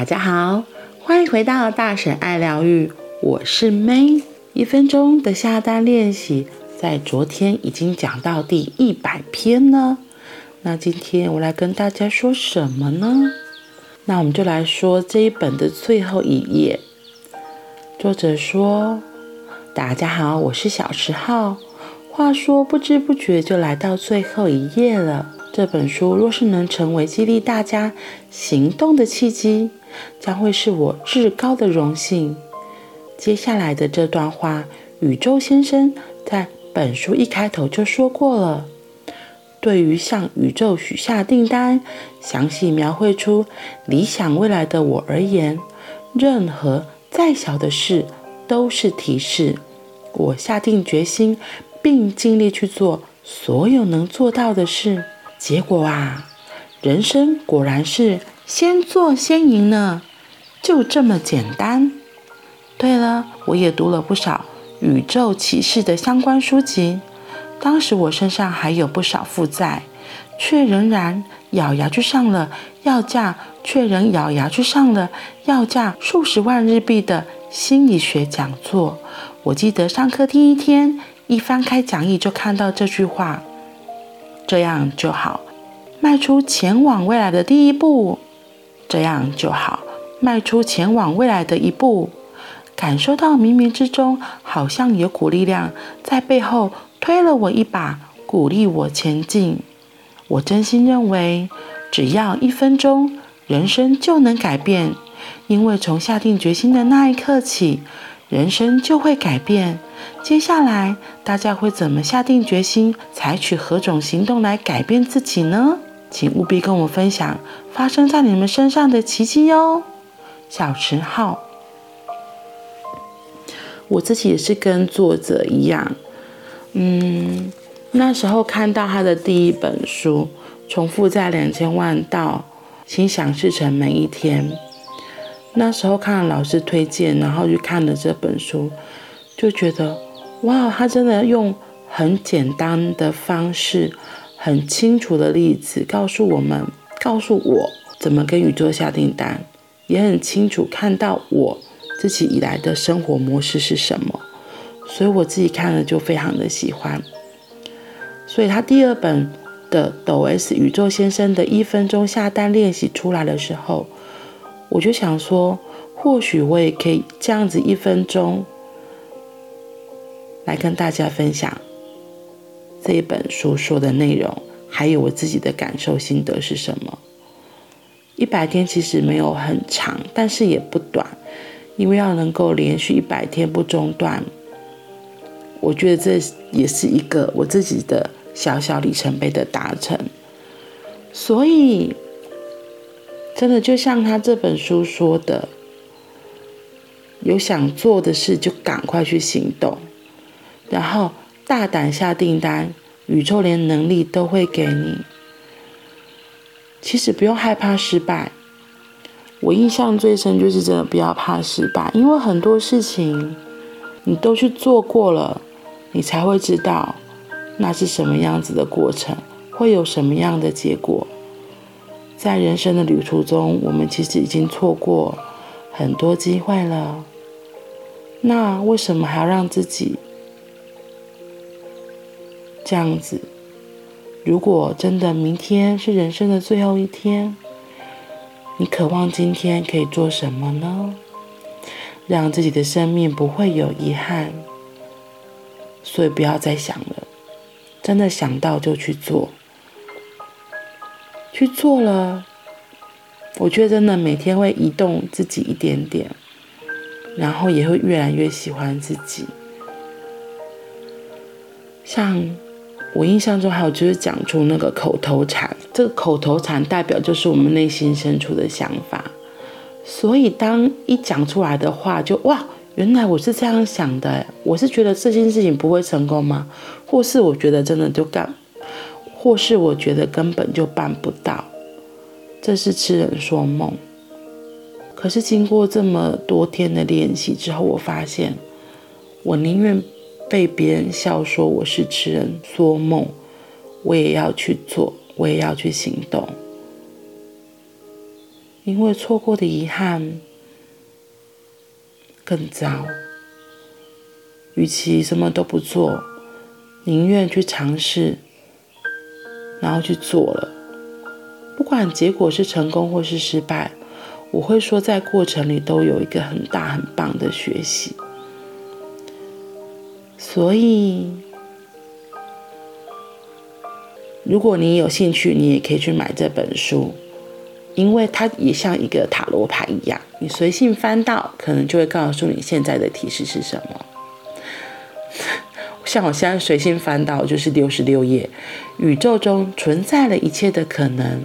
大家好，欢迎回到大婶爱疗愈，我是 May。一分钟的下单练习，在昨天已经讲到第一百篇了。那今天我来跟大家说什么呢？那我们就来说这一本的最后一页。作者说：“大家好，我是小时号。”话说不知不觉就来到最后一页了。这本书若是能成为激励大家行动的契机，将会是我至高的荣幸。接下来的这段话，宇宙先生在本书一开头就说过了。对于向宇宙许下订单、详细描绘出理想未来的我而言，任何再小的事都是提示。我下定决心，并尽力去做所有能做到的事。结果啊，人生果然是先做先赢呢，就这么简单。对了，我也读了不少宇宙启示的相关书籍。当时我身上还有不少负债，却仍然咬牙去上了要价，却仍咬牙去上了要价数十万日币的心理学讲座。我记得上课第一天，一翻开讲义就看到这句话：“这样就好，迈出前往未来的第一步。这样就好，迈出前往未来的一步。”感受到冥冥之中好像有股力量在背后。推了我一把，鼓励我前进。我真心认为，只要一分钟，人生就能改变。因为从下定决心的那一刻起，人生就会改变。接下来，大家会怎么下定决心，采取何种行动来改变自己呢？请务必跟我分享发生在你们身上的奇迹哟。小时候，我自己也是跟作者一样。嗯，那时候看到他的第一本书《从负债两千万到心想事成每一天》，那时候看了老师推荐，然后去看了这本书，就觉得哇，他真的用很简单的方式，很清楚的例子告诉我们，告诉我怎么跟宇宙下订单，也很清楚看到我自己以来的生活模式是什么。所以我自己看了就非常的喜欢，所以他第二本的抖 S 宇宙先生的一分钟下单练习出来的时候，我就想说，或许我也可以这样子一分钟来跟大家分享这一本书说的内容，还有我自己的感受心得是什么。一百天其实没有很长，但是也不短，因为要能够连续一百天不中断。我觉得这也是一个我自己的小小里程碑的达成，所以真的就像他这本书说的，有想做的事就赶快去行动，然后大胆下订单，宇宙连能力都会给你。其实不用害怕失败，我印象最深就是真的不要怕失败，因为很多事情你都去做过了。你才会知道那是什么样子的过程，会有什么样的结果。在人生的旅途中，我们其实已经错过很多机会了。那为什么还要让自己这样子？如果真的明天是人生的最后一天，你渴望今天可以做什么呢？让自己的生命不会有遗憾。所以不要再想了，真的想到就去做，去做了，我觉得真的每天会移动自己一点点，然后也会越来越喜欢自己。像我印象中还有就是讲出那个口头禅，这个口头禅代表就是我们内心深处的想法，所以当一讲出来的话就，就哇。原来我是这样想的，我是觉得这件事情不会成功吗？或是我觉得真的就干，或是我觉得根本就办不到，这是痴人说梦。可是经过这么多天的练习之后，我发现，我宁愿被别人笑说我是痴人说梦，我也要去做，我也要去行动。因为错过的遗憾更糟。与其什么都不做，宁愿去尝试，然后去做了，不管结果是成功或是失败，我会说在过程里都有一个很大很棒的学习。所以，如果你有兴趣，你也可以去买这本书，因为它也像一个塔罗牌一样，你随性翻到，可能就会告诉你现在的提示是什么。像我现在随心翻到就是六十六页，宇宙中存在了一切的可能。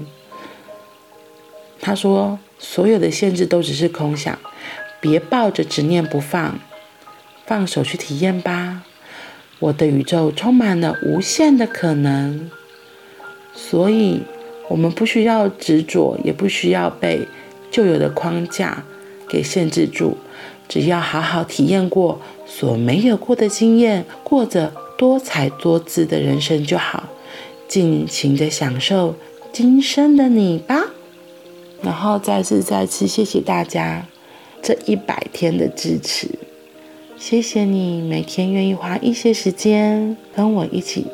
他说，所有的限制都只是空想，别抱着执念不放。放手去体验吧，我的宇宙充满了无限的可能，所以我们不需要执着，也不需要被旧有的框架给限制住，只要好好体验过所没有过的经验，过着多彩多姿的人生就好，尽情的享受今生的你吧。然后再次再次谢谢大家这一百天的支持。谢谢你每天愿意花一些时间跟我一起。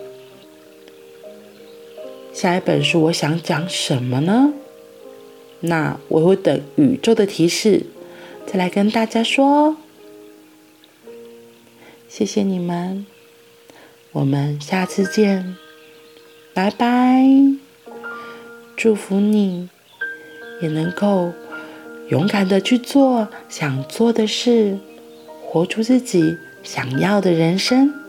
下一本书我想讲什么呢？那我会等宇宙的提示再来跟大家说。谢谢你们，我们下次见，拜拜。祝福你也能够勇敢的去做想做的事。活出自己想要的人生。